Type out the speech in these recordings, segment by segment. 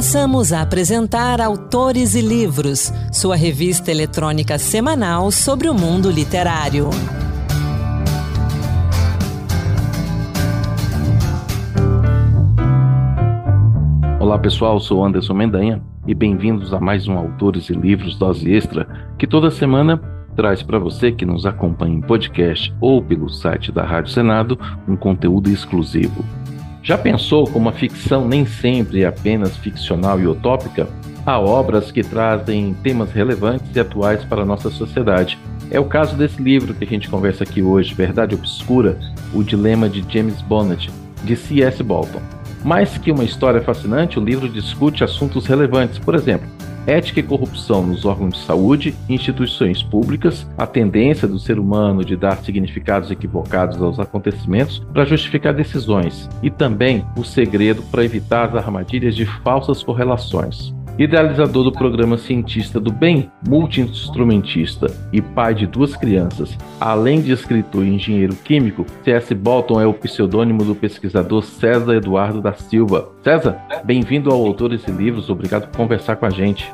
Passamos a apresentar Autores e Livros, sua revista eletrônica semanal sobre o mundo literário. Olá pessoal, sou Anderson Mendanha e bem-vindos a mais um Autores e Livros Dose Extra, que toda semana traz para você que nos acompanha em podcast ou pelo site da Rádio Senado um conteúdo exclusivo. Já pensou como a ficção nem sempre é apenas ficcional e utópica? Há obras que trazem temas relevantes e atuais para a nossa sociedade. É o caso desse livro que a gente conversa aqui hoje, Verdade Obscura, O Dilema de James Bonnet, de C.S. Bolton. Mais que uma história fascinante, o livro discute assuntos relevantes, por exemplo, ética e corrupção nos órgãos de saúde e instituições públicas, a tendência do ser humano de dar significados equivocados aos acontecimentos para justificar decisões, e também o segredo para evitar as armadilhas de falsas correlações. Idealizador do programa Cientista do Bem, multi-instrumentista e pai de duas crianças, além de escritor e engenheiro químico, C.S. Bolton é o pseudônimo do pesquisador César Eduardo da Silva. César, bem-vindo ao Autores e Livros, obrigado por conversar com a gente.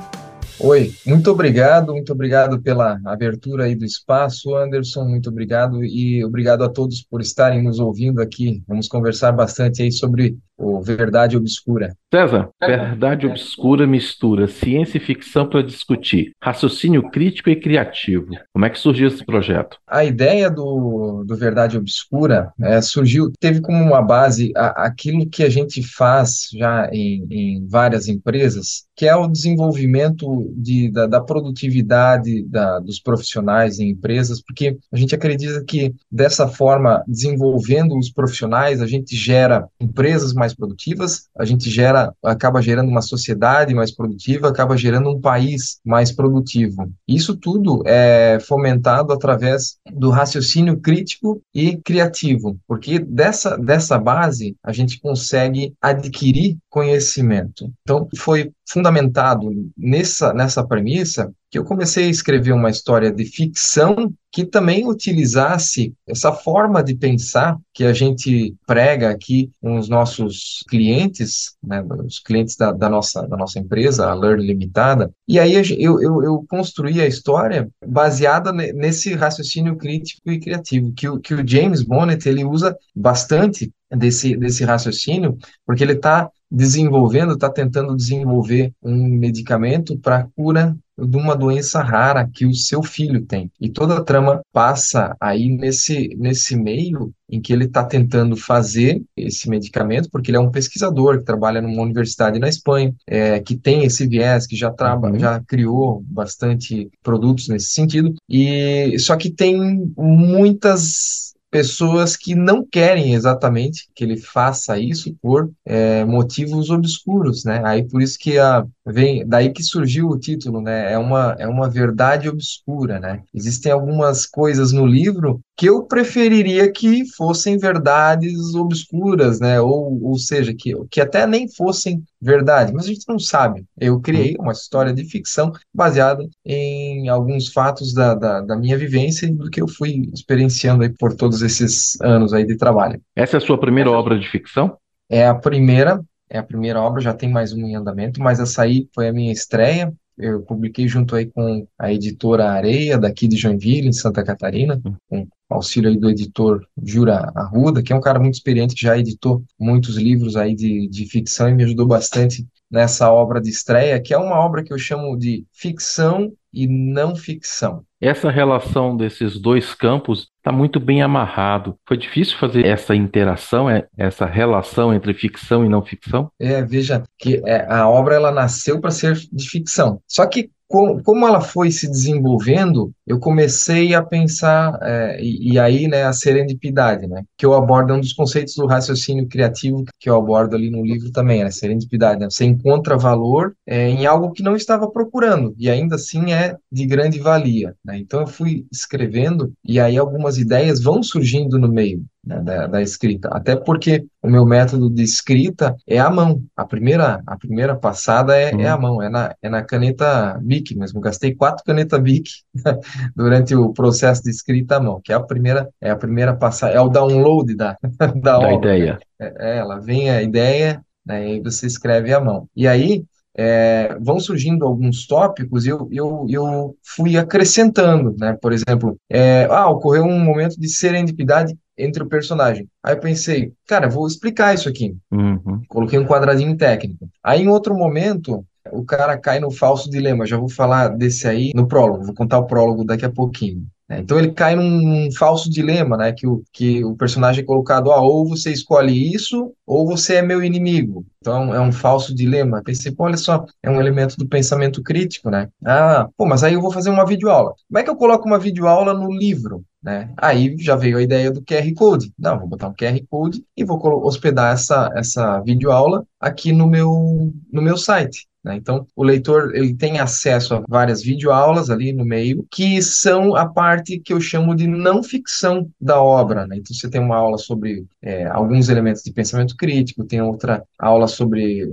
Oi, muito obrigado, muito obrigado pela abertura aí do espaço, Anderson, muito obrigado e obrigado a todos por estarem nos ouvindo aqui. Vamos conversar bastante aí sobre o Verdade Obscura. César, Verdade Obscura mistura ciência e ficção para discutir raciocínio crítico e criativo. Como é que surgiu esse projeto? A ideia do, do Verdade Obscura é, surgiu, teve como uma base a, aquilo que a gente faz já em, em várias empresas, que é o desenvolvimento de, da, da produtividade da, dos profissionais em empresas, porque a gente acredita que dessa forma, desenvolvendo os profissionais, a gente gera empresas mais produtivas, a gente gera, acaba gerando uma sociedade mais produtiva, acaba gerando um país mais produtivo. Isso tudo é fomentado através do raciocínio crítico e criativo, porque dessa, dessa base a gente consegue adquirir conhecimento. Então, foi fundamentado nessa, nessa premissa que eu comecei a escrever uma história de ficção que também utilizasse essa forma de pensar que a gente prega aqui com os nossos clientes, né, os clientes da, da, nossa, da nossa empresa, a Learn Limitada, e aí eu, eu, eu construí a história baseada nesse raciocínio crítico e criativo, que o, que o James Bonnet ele usa bastante desse, desse raciocínio, porque ele está desenvolvendo, está tentando desenvolver um medicamento para cura de uma doença rara que o seu filho tem. E toda a trama passa aí nesse, nesse meio em que ele está tentando fazer esse medicamento, porque ele é um pesquisador que trabalha numa universidade na Espanha, é, que tem esse viés, que já, trabalha, uhum. já criou bastante produtos nesse sentido, e só que tem muitas pessoas que não querem exatamente que ele faça isso por é, motivos obscuros, né? Aí por isso que a, vem daí que surgiu o título, né? É uma é uma verdade obscura, né? Existem algumas coisas no livro que eu preferiria que fossem verdades obscuras, né? Ou, ou seja, que, que até nem fossem verdade, mas a gente não sabe. Eu criei uma história de ficção baseada em alguns fatos da, da, da minha vivência e do que eu fui experienciando aí por todos esses anos aí de trabalho. Essa é a sua primeira obra de ficção? É a primeira, é a primeira obra, já tem mais uma em andamento, mas essa aí foi a minha estreia. Eu publiquei junto aí com a editora Areia, daqui de Joinville, em Santa Catarina, com auxílio aí do editor Jura Arruda, que é um cara muito experiente, que já editou muitos livros aí de, de ficção e me ajudou bastante nessa obra de estreia, que é uma obra que eu chamo de ficção e não ficção. Essa relação desses dois campos está muito bem amarrado. Foi difícil fazer essa interação, é, essa relação entre ficção e não ficção? É, veja que é, a obra ela nasceu para ser de ficção. Só que como ela foi se desenvolvendo, eu comecei a pensar, é, e, e, aí, né, a serendipidade, né, que eu abordo, é um dos conceitos do raciocínio criativo que eu abordo ali no livro também, a serendipidade, né, você encontra valor é, em algo que não estava procurando, e ainda assim é de grande valia, né, então eu fui escrevendo, e aí algumas ideias vão surgindo no meio, né, da, da, escrita. Até porque o meu método de escrita é a mão. A primeira, a primeira passada é, uhum. é a mão, é na, é na caneta Bic mesmo. Gastei quatro canetas Bic durante o processo de escrita à mão, que é a primeira, é a primeira passada, é o download da, da, da ideia. É, é, ela vem a ideia, né, e aí você escreve à mão. E aí é, vão surgindo alguns tópicos e eu, eu, eu fui acrescentando, né? Por exemplo, é, ah, ocorreu um momento de serendipidade entre o personagem. Aí eu pensei, cara, vou explicar isso aqui. Uhum. Coloquei um quadradinho técnico. Aí em outro momento, o cara cai no falso dilema. Já vou falar desse aí no prólogo, vou contar o prólogo daqui a pouquinho. Né? Então ele cai num falso dilema, né? Que o, que o personagem é colocado, ah, ou você escolhe isso, ou você é meu inimigo. Então é um falso dilema. Pensei, pô, olha só, é um elemento do pensamento crítico, né? Ah, pô, mas aí eu vou fazer uma videoaula. Como é que eu coloco uma videoaula no livro? Né? Aí já veio a ideia do QR Code. Não, vou botar um QR Code e vou hospedar essa, essa videoaula aqui no meu, no meu site. Né? Então, o leitor ele tem acesso a várias videoaulas ali no meio, que são a parte que eu chamo de não ficção da obra. Né? Então, você tem uma aula sobre é, alguns elementos de pensamento crítico, tem outra aula sobre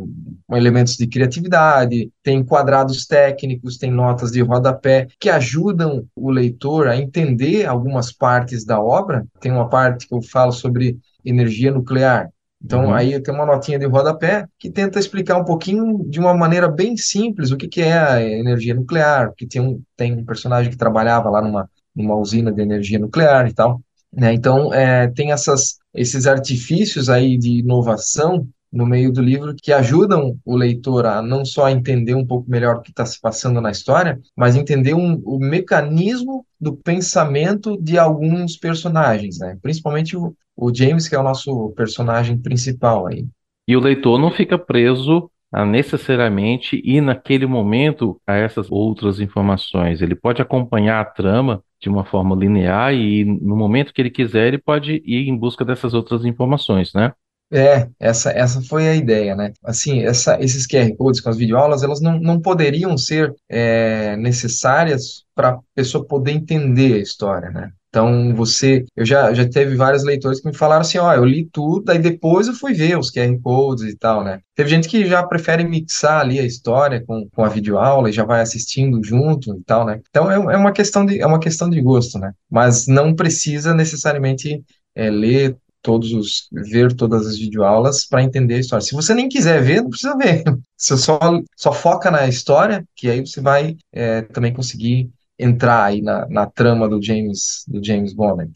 elementos de criatividade, tem quadrados técnicos, tem notas de rodapé que ajudam o leitor a entender algumas partes da obra. Tem uma parte que eu falo sobre energia nuclear. Então, Uhum. aí tenho uma notinha de rodapé que tenta explicar um pouquinho, de uma maneira bem simples, o que, que é a energia nuclear, porque tem um, tem um personagem que trabalhava lá numa, numa usina de energia nuclear e tal. Né? Então, é, tem essas, esses artifícios aí de inovação no meio do livro que ajudam o leitor a não só entender um pouco melhor o que está se passando na história, mas entender um, o mecanismo do pensamento de alguns personagens, né? Principalmente o, o James, que é o nosso personagem principal aí. E o leitor não fica preso a necessariamente ir naquele momento a essas outras informações. Ele pode acompanhar a trama de uma forma linear e no momento que ele quiser, ele pode ir em busca dessas outras informações, né? É, essa, essa foi a ideia, né? Assim, essa, esses QR Codes com as videoaulas, elas não, não poderiam ser é, necessárias para a pessoa poder entender a história, né? Então, você, eu já, já teve vários leitores que me falaram assim, ó, eu li tudo, aí depois eu fui ver os QR Codes e tal, né? Teve gente que já prefere mixar ali a história com, com a videoaula e já vai assistindo junto e tal, né? Então, é, é uma questão de, é uma questão de gosto, né? Mas não precisa necessariamente é, ler todos os ver todas as videoaulas para entender a história. Se você nem quiser ver, não precisa ver. Você só só foca na história, que aí você vai é, também conseguir entrar aí na, na trama do James do James Bond.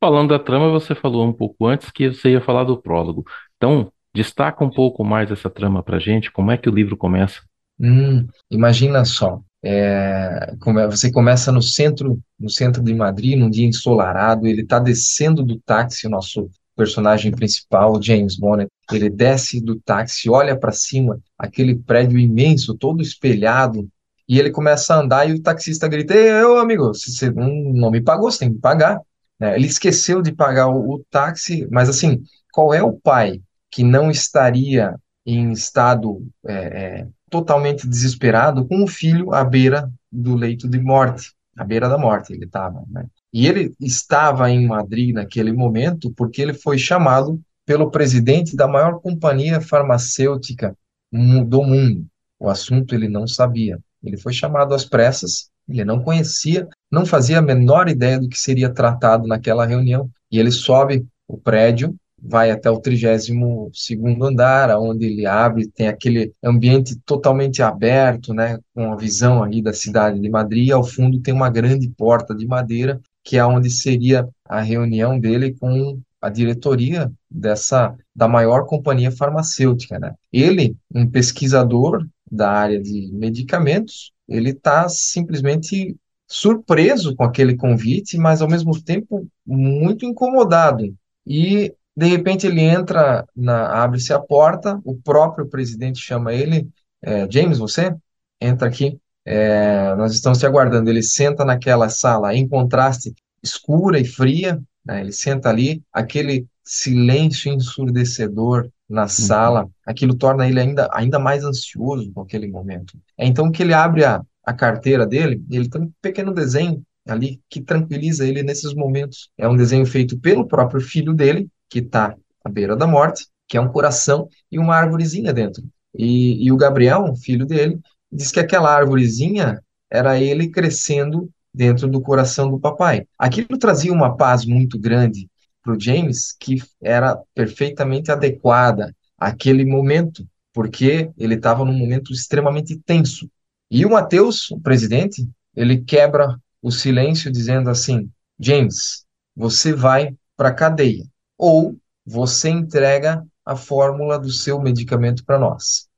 Falando da trama, você falou um pouco antes que você ia falar do prólogo. Então, destaca um pouco mais essa trama pra gente, como é que o livro começa? Hum, imagina só. É, você começa no centro, no centro de Madrid, num dia ensolarado. Ele está descendo do táxi, o nosso personagem principal, James Bond. Ele desce do táxi, olha para cima, aquele prédio imenso, todo espelhado, e ele começa a andar e o taxista grita: ô amigo, você não, me pagou, você tem que pagar. né? Ele esqueceu de pagar o, o táxi, mas assim, qual é o pai que não estaria em estado é, é, totalmente desesperado com o filho à beira do leito de morte, à beira da morte ele estava, né? E ele estava em Madrid naquele momento porque ele foi chamado pelo presidente da maior companhia farmacêutica do mundo. O assunto ele não sabia. Ele foi chamado às pressas, ele não conhecia, não fazia a menor ideia do que seria tratado naquela reunião. E ele sobe o prédio vai até o 32 segundo andar, onde ele abre, tem aquele ambiente totalmente aberto, né, com a visão ali da cidade de Madrid, e ao fundo tem uma grande porta de madeira, que é onde seria a reunião dele com a diretoria dessa da maior companhia farmacêutica, né? Ele, um pesquisador da área de medicamentos, ele está simplesmente surpreso com aquele convite, mas ao mesmo tempo muito incomodado. E de repente ele entra na, abre-se a porta, o próprio presidente chama ele, é, James, você entra aqui, é, nós estamos te aguardando. Ele senta naquela sala, em contraste, escura e fria, né? Ele senta ali, aquele silêncio ensurdecedor na sala, aquilo torna ele ainda, ainda mais ansioso com aquele momento. É então que ele abre a, a carteira dele, ele tem um pequeno desenho ali que tranquiliza ele nesses momentos. É um desenho feito pelo próprio filho dele, que está à beira da morte, que é um coração e uma árvorezinha dentro. E, e o Gabriel, filho dele, diz que aquela árvorezinha era ele crescendo dentro do coração do papai. Aquilo trazia uma paz muito grande para o James, que era perfeitamente adequada àquele momento. porque ele estava num momento extremamente tenso. E o Mateus, o presidente, ele quebra o silêncio dizendo assim: James, você vai para a cadeia ou você entrega a fórmula do seu medicamento para nós.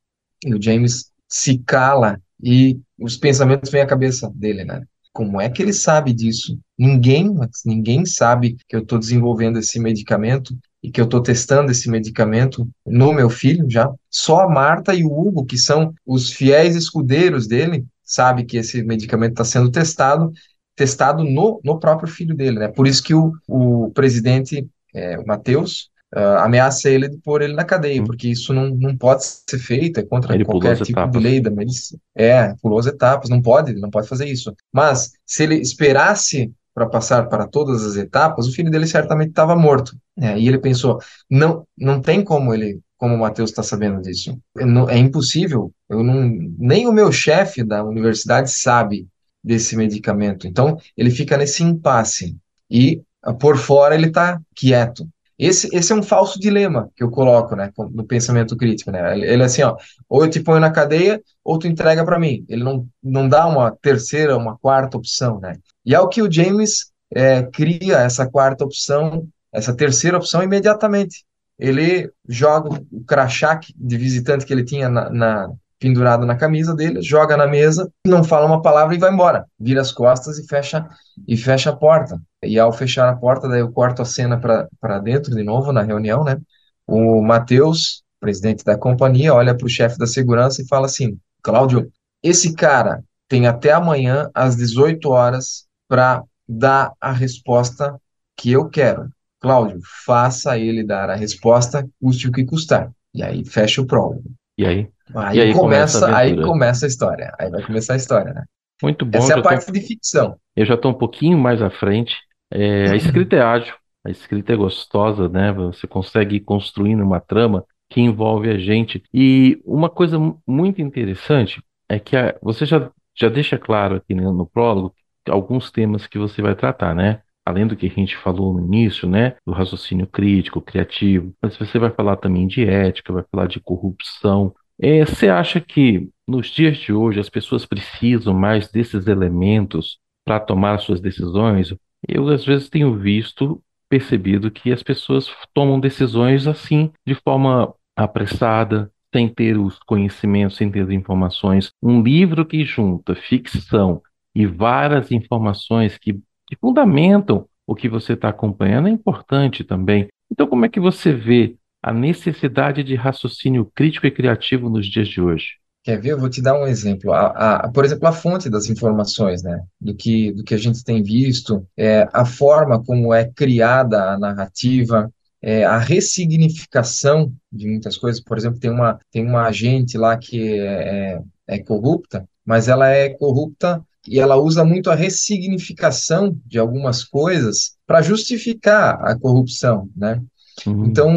E o James se cala e os pensamentos vêm à cabeça dele, né? Como é que ele sabe disso? Ninguém, ninguém sabe que eu estou desenvolvendo esse medicamento e que eu estou testando esse medicamento no meu filho já. Só a Marta e o Hugo, que são os fiéis escudeiros dele, sabe que esse medicamento está sendo testado, testado no, no próprio filho dele, né? Por isso que o, o presidente, é, o Matheus, uh, ameaça ele de pôr ele na cadeia, hum. porque isso não, não pode ser feito, é contra ele qualquer tipo etapas. de lei da medicina. É, pulou as etapas, não pode, ele não pode fazer isso. Mas se ele esperasse para passar para todas as etapas, o filho dele certamente estava morto. É, e ele pensou, não, não tem como ele, como o Matheus está sabendo disso. É, é impossível. Eu não, nem o meu chefe da universidade sabe desse medicamento. Então ele fica nesse impasse e por fora ele está quieto. Esse, esse é um falso dilema que eu coloco, né, no pensamento crítico, né? Ele, ele é assim, ó, ou eu te ponho na cadeia, ou tu entrega para mim. Ele não, não dá uma terceira, uma quarta opção, né? E é o que o James é, cria essa quarta opção, essa terceira opção imediatamente. Ele joga o crachá de visitante que ele tinha na, na pendurado na camisa dele, joga na mesa, não fala uma palavra e vai embora. Vira as costas e fecha e fecha a porta. E ao fechar a porta, daí eu corto a cena para dentro de novo na reunião, né? O Matheus, presidente da companhia, olha para o chefe da segurança e fala assim: Cláudio, esse cara tem até amanhã às 18 horas para dar a resposta que eu quero. Cláudio, faça ele dar a resposta, custe o que custar. E aí fecha o prólogo. E aí? Aí, aí começa, começa aí começa a história. Aí vai começar a história, né? Muito bom. Essa é a parte tô... de ficção. Eu já estou um pouquinho mais à frente. É, a escrita é ágil, a escrita é gostosa, né? Você consegue ir construindo uma trama que envolve a gente. E uma coisa muito interessante é que a, você já, já deixa claro aqui no, no prólogo alguns temas que você vai tratar, né? além do que a gente falou no início, né, do raciocínio crítico, criativo, mas você vai falar também de ética, vai falar de corrupção. É, você acha que nos dias de hoje as pessoas precisam mais desses elementos para tomar suas decisões? Eu às vezes tenho visto, percebido que as pessoas tomam decisões assim, de forma apressada, sem ter os conhecimentos, sem ter as informações. Um livro que junta ficção e várias informações que que fundamentam o que você está acompanhando é importante também. Então, como é que você vê a necessidade de raciocínio crítico e criativo nos dias de hoje? Quer ver? Eu vou te dar um exemplo. A, a, por exemplo, a fonte das informações, né? Do que, do que a gente tem visto, é, a forma como é criada a narrativa, é, a ressignificação de muitas coisas. Por exemplo, tem uma, tem uma agente lá que é, é, é corrupta, mas ela é corrupta e ela usa muito a ressignificação de algumas coisas para justificar a corrupção, né? Uhum. Então,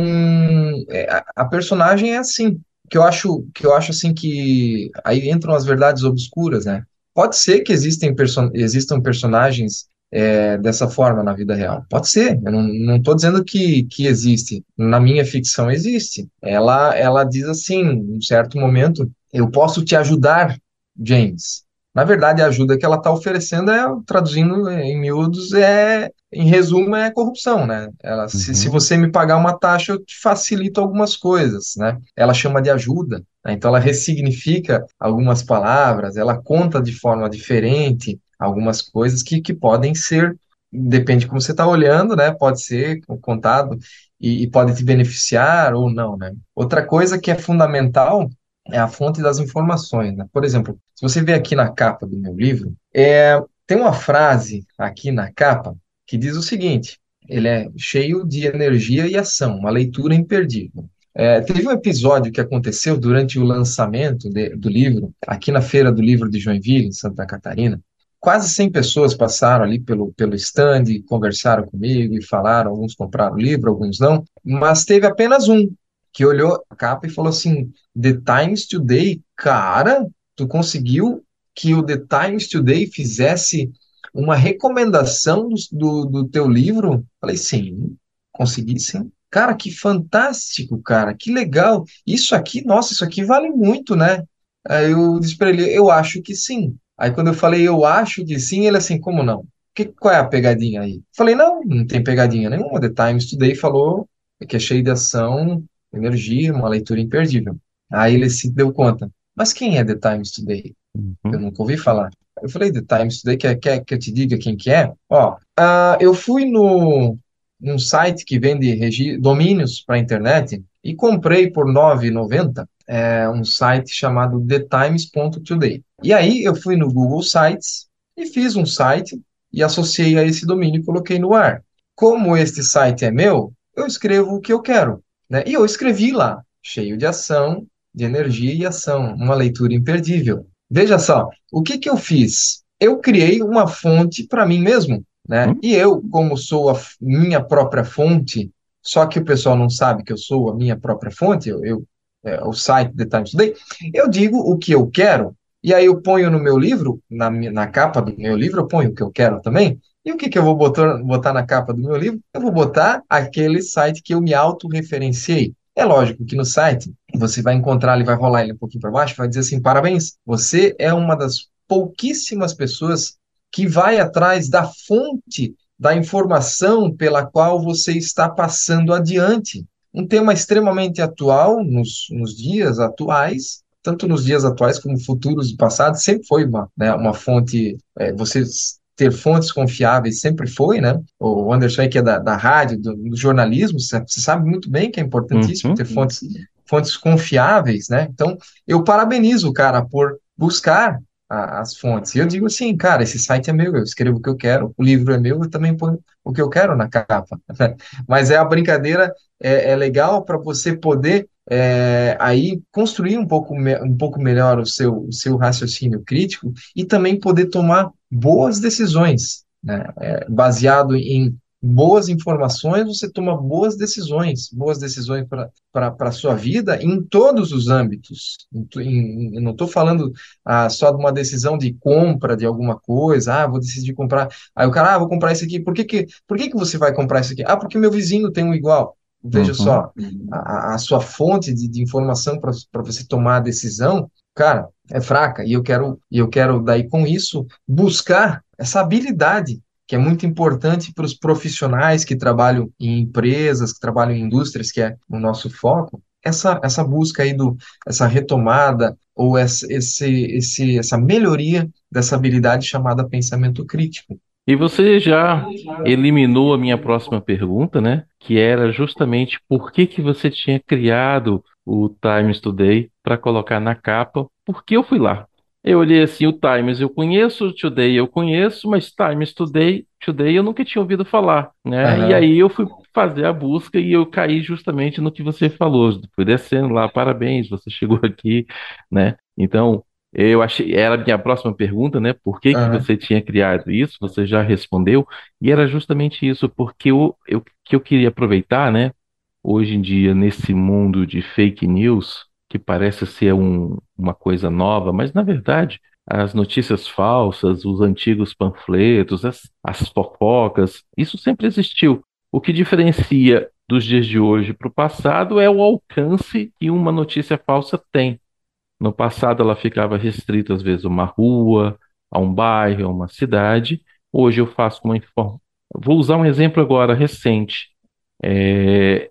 é, a, a, personagem é assim, que eu acho que eu acho assim que aí entram as verdades obscuras, né? Pode ser que existem perso existam personagens é, dessa forma na vida real. Pode ser, eu não estou dizendo que, que existe. Na minha ficção existe. Ela, ela diz assim, em um certo momento, eu posso te ajudar, James, na verdade, a ajuda que ela está oferecendo é, traduzindo em miúdos, é, em resumo, é corrupção, né? Ela, uhum. se, se você me pagar uma taxa, eu te facilito algumas coisas, né? Ela chama de ajuda, né? então ela ressignifica algumas palavras, ela conta de forma diferente algumas coisas que, que podem ser, depende de como você está olhando, né? Pode ser contado e, e pode te beneficiar ou não, né? Outra coisa que é fundamental é a fonte das informações. Né? Por exemplo, se você ver aqui na capa do meu livro, é, tem uma frase aqui na capa que diz o seguinte: ele é cheio de energia e ação, uma leitura imperdível. É, teve um episódio que aconteceu durante o lançamento de, do livro, aqui na Feira do Livro de Joinville, em Santa Catarina. Quase 100 pessoas passaram ali pelo, pelo stand, conversaram comigo e falaram. Alguns compraram o livro, alguns não, mas teve apenas um que olhou a capa e falou assim: The Times Today, cara, tu conseguiu que o The Times Today fizesse uma recomendação do, do, do teu livro? Falei, sim, consegui sim. Cara, que fantástico, cara, que legal. Isso aqui, nossa, isso aqui vale muito, né? Aí eu disse para ele, eu acho que sim. Aí quando eu falei, eu acho que sim, ele assim, como não? Que, qual é a pegadinha aí? Falei, não, não tem pegadinha nenhuma. The Times Today falou que é cheio de ação, energia, uma leitura imperdível. Aí ele se deu conta. Mas quem é The Times Today? Uhum. Eu nunca ouvi falar. Eu falei, The Times Today, quer, quer que eu te diga quem que é? Ó, uh, eu fui no, num site que vende domínios para a internet e comprei por R$ 9,90 é, um site chamado thetimes.today. E aí eu fui no Google Sites e fiz um site e associei a esse domínio e coloquei no ar. Como este site é meu, eu escrevo o que eu quero. Né? E eu escrevi lá, cheio de ação, de energia e ação, uma leitura imperdível. Veja só, o que, que eu fiz? Eu criei uma fonte para mim mesmo, né? Hum? E eu, como sou a minha própria fonte, só que o pessoal não sabe que eu sou a minha própria fonte, eu, eu é, o site The Times Today, eu digo o que eu quero, e aí eu ponho no meu livro, na, na capa do meu livro, eu ponho o que eu quero também, e o que, que eu vou botar, botar na capa do meu livro? Eu vou botar aquele site que eu me autorreferenciei. É lógico que no site você vai encontrar, ele vai rolar ele um pouquinho para baixo, vai dizer assim: parabéns, você é uma das pouquíssimas pessoas que vai atrás da fonte da informação pela qual você está passando adiante. Um tema extremamente atual nos, nos dias atuais, tanto nos dias atuais como futuros e passados, sempre foi uma, né, uma fonte, é, você ter fontes confiáveis sempre foi, né? O Anderson que é da, da rádio, do, do jornalismo, você sabe muito bem que é importantíssimo uhum. ter fontes, fontes confiáveis, né? Então, eu parabenizo o cara por buscar a, as fontes. E eu digo assim, cara, esse site é meu, eu escrevo o que eu quero, o livro é meu, eu também ponho o que eu quero na capa. Mas é a brincadeira, é, é legal para você poder é, aí construir um pouco, um pouco melhor o seu, o seu raciocínio crítico e também poder tomar boas decisões, né? É, baseado em boas informações, você toma boas decisões, boas decisões para a sua vida em todos os âmbitos. Em, em, não estou falando ah, só de uma decisão de compra de alguma coisa, ah, vou decidir comprar. Aí o cara, ah, vou comprar isso aqui. Por que, que, por que, que você vai comprar isso aqui? Ah, porque meu vizinho tem um igual. Veja uhum. só, a, a, sua fonte de, de informação para você tomar a decisão, cara, é fraca. E eu quero, eu quero daí com isso buscar essa habilidade que é muito importante para os profissionais que trabalham em empresas, que trabalham em indústrias, que é o nosso foco, essa, essa busca aí do essa retomada ou essa, esse, esse, essa melhoria dessa habilidade chamada pensamento crítico. E você já eliminou a minha próxima pergunta, né? Que era justamente por que que você tinha criado o Times Today para colocar na capa? Porque eu fui lá. Eu olhei assim, o Times eu conheço, o Today eu conheço, mas Times Today, Today eu nunca tinha ouvido falar, né? Uhum. E aí eu fui fazer a busca e eu caí justamente no que você falou. Fui descendo lá, parabéns, você chegou aqui, né? Então, eu achei, era a minha próxima pergunta, né? Por que, uhum. que você tinha criado isso? Você já respondeu, e era justamente isso, porque eu, eu, que eu queria aproveitar, né? Hoje em dia, nesse mundo de fake news, que parece ser um, uma coisa nova, mas na verdade as notícias falsas, os antigos panfletos, as, as fofocas, isso sempre existiu. O que diferencia dos dias de hoje para o passado é o alcance que uma notícia falsa tem. No passado ela ficava restrita às vezes a uma rua, a um bairro, a uma cidade. Hoje eu faço uma informação. Vou usar um exemplo agora recente. É,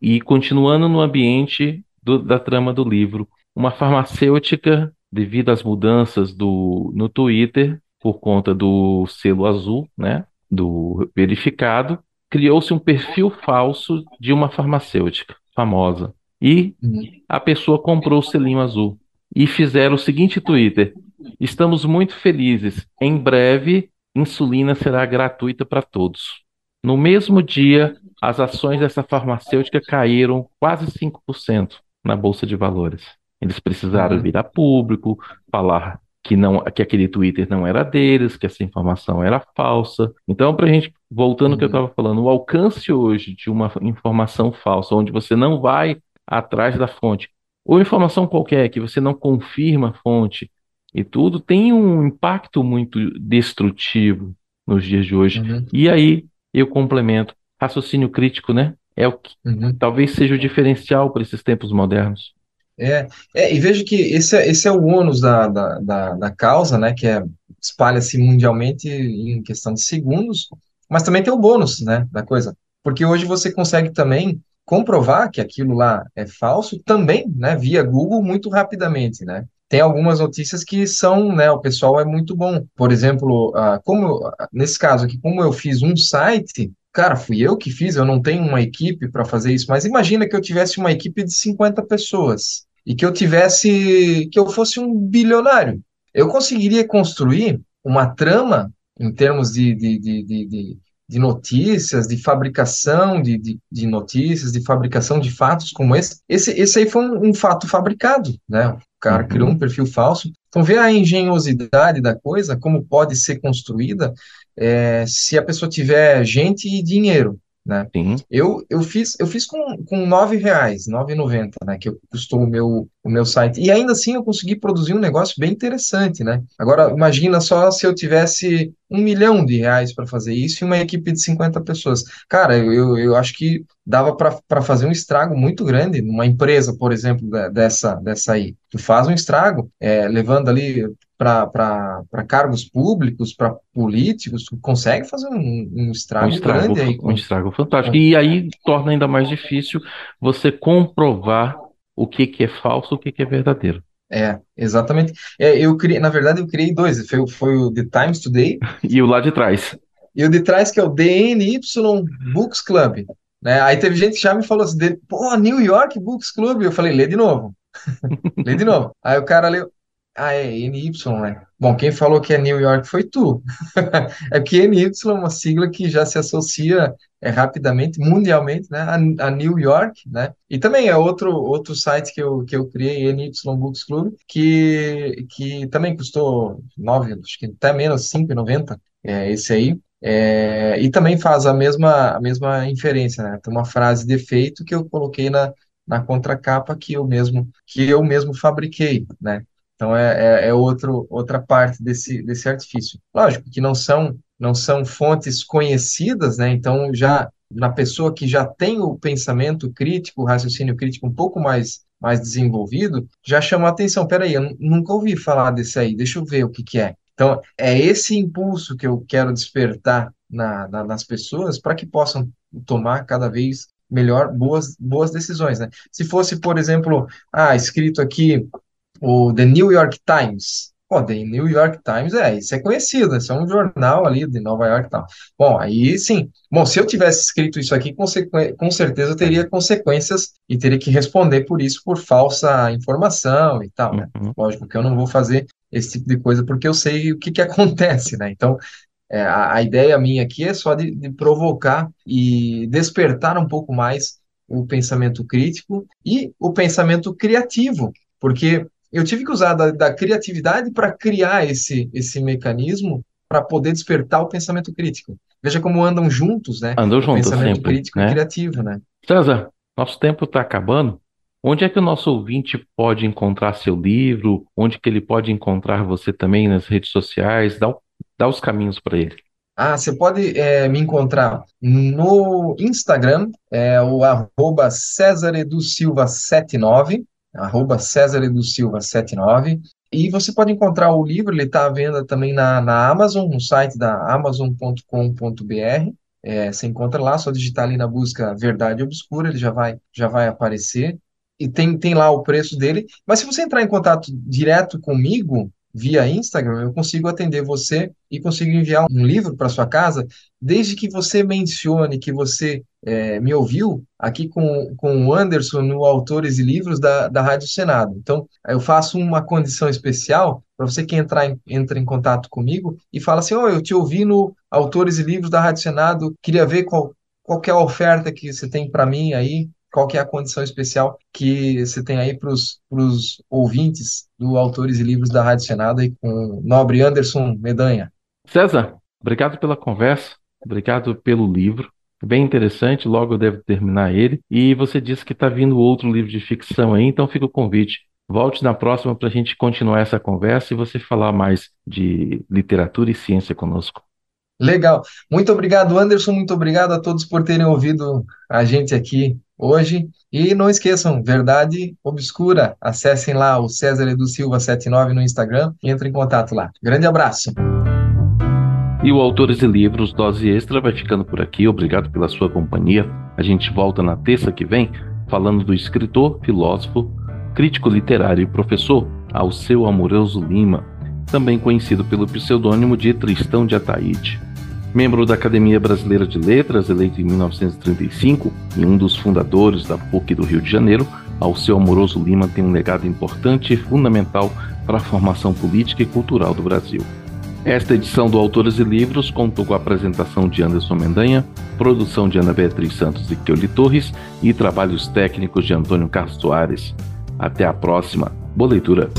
e continuando no ambiente do, da trama do livro. Uma farmacêutica, devido às mudanças do, no Twitter, por conta do selo azul, né, do verificado, criou-se um perfil falso de uma farmacêutica famosa. E uhum. a pessoa comprou o selinho azul. E fizeram o seguinte Twitter: Estamos muito felizes. Em breve, insulina será gratuita para todos. No mesmo dia, as ações dessa farmacêutica caíram quase 5% na Bolsa de Valores. Eles precisaram uhum. vir a público, falar que não que aquele Twitter não era deles, que essa informação era falsa. Então, para a gente, voltando ao que eu estava uhum. falando, o alcance hoje de uma informação falsa, onde você não vai atrás da fonte, ou informação qualquer que você não confirma a fonte e tudo, tem um impacto muito destrutivo nos dias de hoje. Uhum. E aí eu complemento raciocínio crítico, né? é o que uhum. talvez seja o diferencial para esses tempos modernos. É, é, e veja que esse é, esse é o ônus da, da, da, da causa, né, que é espalha-se mundialmente em questão de segundos, mas também tem o bônus, né, da coisa, porque hoje você consegue também comprovar que aquilo lá é falso também, né, via Google muito rapidamente, né. Tem algumas notícias que são, né, o pessoal é muito bom. Por exemplo, uh, como nesse caso aqui, como eu fiz um site, cara, fui eu que fiz, eu não tenho uma equipe para fazer isso, mas imagina que eu tivesse uma equipe de 50 pessoas e que eu tivesse, que eu fosse um bilionário. Eu conseguiria construir uma trama em termos de, de, de, de, de notícias, de fabricação de, de, de, notícias, de fabricação de fatos como esse. Esse, esse aí foi um, um fato fabricado, né? O cara uhum. criou um perfil falso. Então, vê a engenhosidade da coisa, como pode ser construída, é, se a pessoa tiver gente e dinheiro né? Sim. Eu, eu fiz eu fiz com, com nove reais, nove noventa, né? Que custou o meu o meu site e ainda assim eu consegui produzir um negócio bem interessante, né? Agora imagina só se eu tivesse um milhão de reais para fazer isso e uma equipe de 50 pessoas. Cara, eu, eu acho que dava para fazer um estrago muito grande numa empresa, por exemplo, dessa dessa aí. Tu faz um estrago, é, levando ali para cargos públicos, para políticos, consegue fazer um, um, estrago, um estrago grande aí. Um estrago fantástico. E aí torna ainda mais difícil você comprovar o que, que é falso, o que, que é verdadeiro. É, exatamente. É, eu criei, na verdade, eu criei dois. Foi, foi o The Times Today. e o lá de trás. E o de trás, que é o DNY Books Club. Né? Aí teve gente que já me falou assim, pô, New York Books Club. Eu falei, lê de novo. lê de novo. Aí o cara leu, ah, é NY, né? Bom, quem falou que é New York foi tu. é porque NY é uma sigla que já se associa é, rapidamente, mundialmente, né, a, a, New York, né? E também é outro, outro site que eu, que eu criei, NY Books Club, que, que também custou nove, acho que até menos, 5,90, é, esse aí. É, e também faz a mesma, a mesma inferência, né? Tem uma frase de efeito que eu coloquei na, na contracapa que eu mesmo, que eu mesmo fabriquei, né? Então é, é, é, outro, outra parte desse, desse artifício. Lógico que não são, não são fontes conhecidas, né? Então já na pessoa que já tem o pensamento crítico, o raciocínio crítico um pouco mais, mais desenvolvido, já chama a atenção. Peraí, eu nunca ouvi falar desse aí, deixa eu ver o que, que é. Então, é esse impulso que eu quero despertar na, na, nas pessoas para que possam tomar cada vez melhor boas, boas decisões. Né? Se fosse, por exemplo, ah, escrito aqui o The New York Times. Pô, The New York Times é, isso é conhecido, isso é um jornal ali de Nova York e tal. Bom, aí sim. Bom, se eu tivesse escrito isso aqui, com certeza eu teria consequências e teria que responder por isso, por falsa informação e tal, né? Uhum. Lógico que eu não vou fazer esse tipo de coisa porque eu sei o que, que acontece, né? Então, é, a, a, ideia minha aqui é só de, de provocar e despertar um pouco mais o pensamento crítico e o pensamento criativo, porque eu tive que usar da, da criatividade para criar esse, esse mecanismo para poder despertar o pensamento crítico. Veja como andam juntos, né? Andam juntos pensamento sempre, crítico né? e criativo, né? César, nosso tempo está acabando. Onde é que o nosso ouvinte pode encontrar seu livro? Onde que ele pode encontrar você também nas redes sociais? Dá, dá os caminhos para ele. Ah, você pode é, me encontrar no Instagram, é o arroba César Edu Silva 79, arroba César Edu Silva 79. E você pode encontrar o livro, ele está à venda também na, na Amazon, no site da amazon.com.br. É, você encontra lá, só digitar ali na busca Verdade Obscura, ele já vai, já vai aparecer. E tem, tem lá o preço dele. Mas se você entrar em contato direto comigo, via Instagram, eu consigo atender você e consigo enviar um livro para sua casa, desde que você mencione que você é, me ouviu aqui com, com o Anderson no Autores e Livros da, da Rádio Senado. Então, eu faço uma condição especial para você que entrar em, entra em contato comigo e fala assim, oh, eu te ouvi no Autores e Livros da Rádio Senado, queria ver qual, qual é a oferta que você tem para mim aí, qual que é a condição especial que você tem aí para os ouvintes do Autores e Livros da Rádio Senado e com o nobre Anderson Medanha. César, obrigado pela conversa, obrigado pelo livro, bem interessante, logo eu devo terminar ele, e você disse que está vindo outro livro de ficção aí, então fica o convite. Volte na próxima para a gente continuar essa conversa e você falar mais de literatura e ciência conosco. Legal. Muito obrigado, Anderson. Muito obrigado a todos por terem ouvido a gente aqui hoje. E não esqueçam, Verdade Obscura. Acessem lá o César Edu Silva 79 no Instagram e entrem em contato lá. Grande abraço. E o Autores e Livros Dose Extra vai ficando por aqui. Obrigado pela sua companhia. A gente volta na terça que vem falando do escritor, filósofo, crítico literário e professor Alceu Amoroso Lima, também conhecido pelo pseudônimo de Tristão de Ataíde. Membro da Academia Brasileira de Letras, eleito em 1935 e um dos fundadores da PUC do Rio de Janeiro, Alceu Amoroso Lima tem um legado importante e fundamental para a formação política e cultural do Brasil. Esta edição do Autores e Livros contou com a apresentação de Anderson Mendanha, produção de Ana Beatriz Santos e Keuli Torres e trabalhos técnicos de Antônio Carlos Soares. Até a próxima. Boa leitura.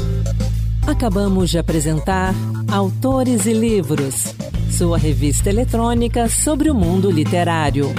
Acabamos de apresentar Autores e Livros, sua revista eletrônica sobre o mundo literário.